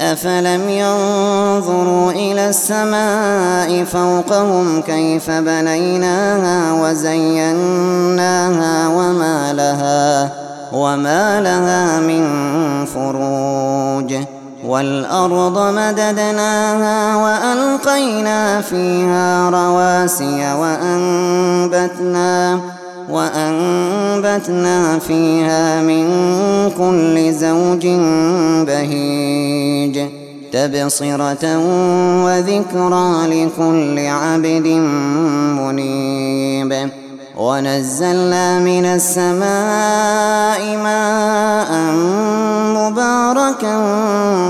أفلم ينظروا إلى السماء فوقهم كيف بنيناها وزيناها وما لها وما لها من فروج والأرض مددناها وألقينا فيها رواسي وأنبتنا وأنبتنا فيها من كل زوج بهيج تبصرة وذكرى لكل عبد منيب ونزلنا من السماء ماء مباركا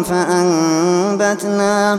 فأنبتنا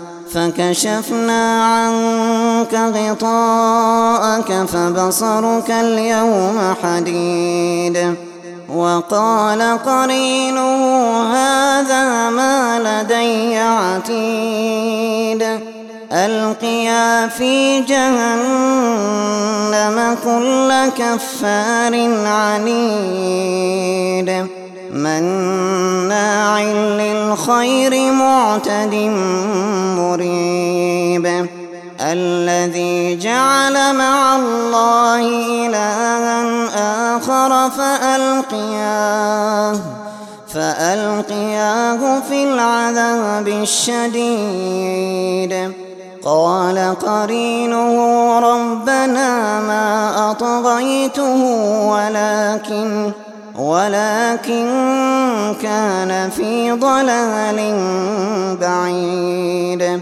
فكشفنا عنك غطاءك فبصرك اليوم حديد وقال قرينه هذا ما لدي عتيد ألقيا في جهنم كل كفار عنيد مناع للخير معتد الذي جعل مع الله إلها آخر فألقياه فألقياه في العذاب الشديد. قال قرينه ربنا ما أطغيته ولكن ولكن كان في ضلال بعيد.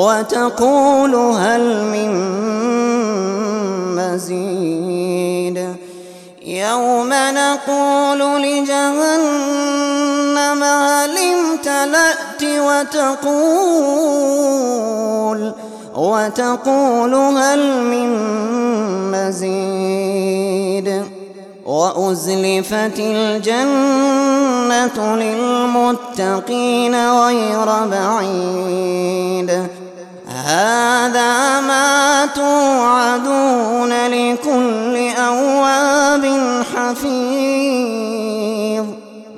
وتقول هل من مزيد. يوم نقول لجهنم هل امتلأت وتقول وتقول هل من مزيد. وأزلفت الجنة للمتقين غير بعيد. هذا ما توعدون لكل أواب حفيظ.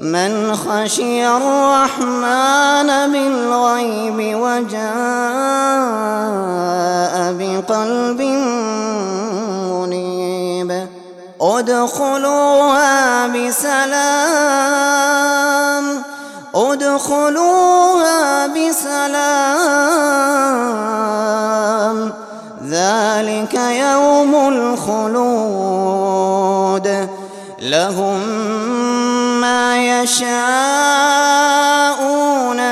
من خشي الرحمن بالغيب وجاء بقلب منيب. ادخلوها بسلام. ادخلوها بسلام. ذلك يوم الخلود. لهم ما يشاءون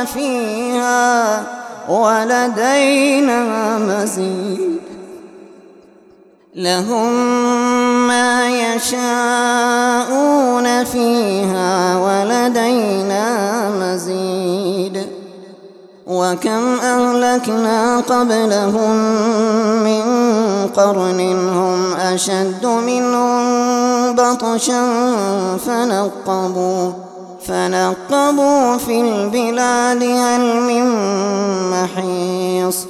فيها ولدينا مزيد. لهم ما يشاءون فيها ولدينا مزيد وكم أهلكنا قبلهم من قرن هم أشد منهم بطشا فنقبوا فنقبوا في البلاد هل من محيص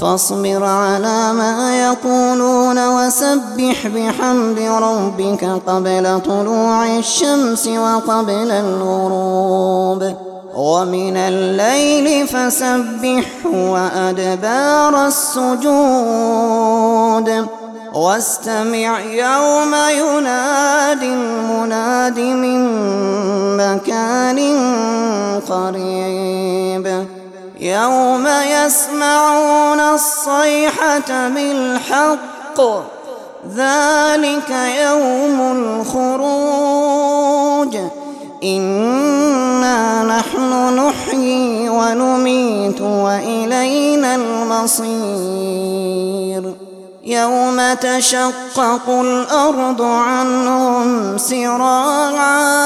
فاصبر على ما يقولون وسبح بحمد ربك قبل طلوع الشمس وقبل الغروب. ومن الليل فسبحه وأدبار السجود. واستمع يوم ينادي المناد من مكان قريب. يوم يسمعون الصيحة بالحق ذلك يوم الخروج. إنا نحن نحيي ونميت وإلينا المصير. يوم تشقق الأرض عنهم سراعا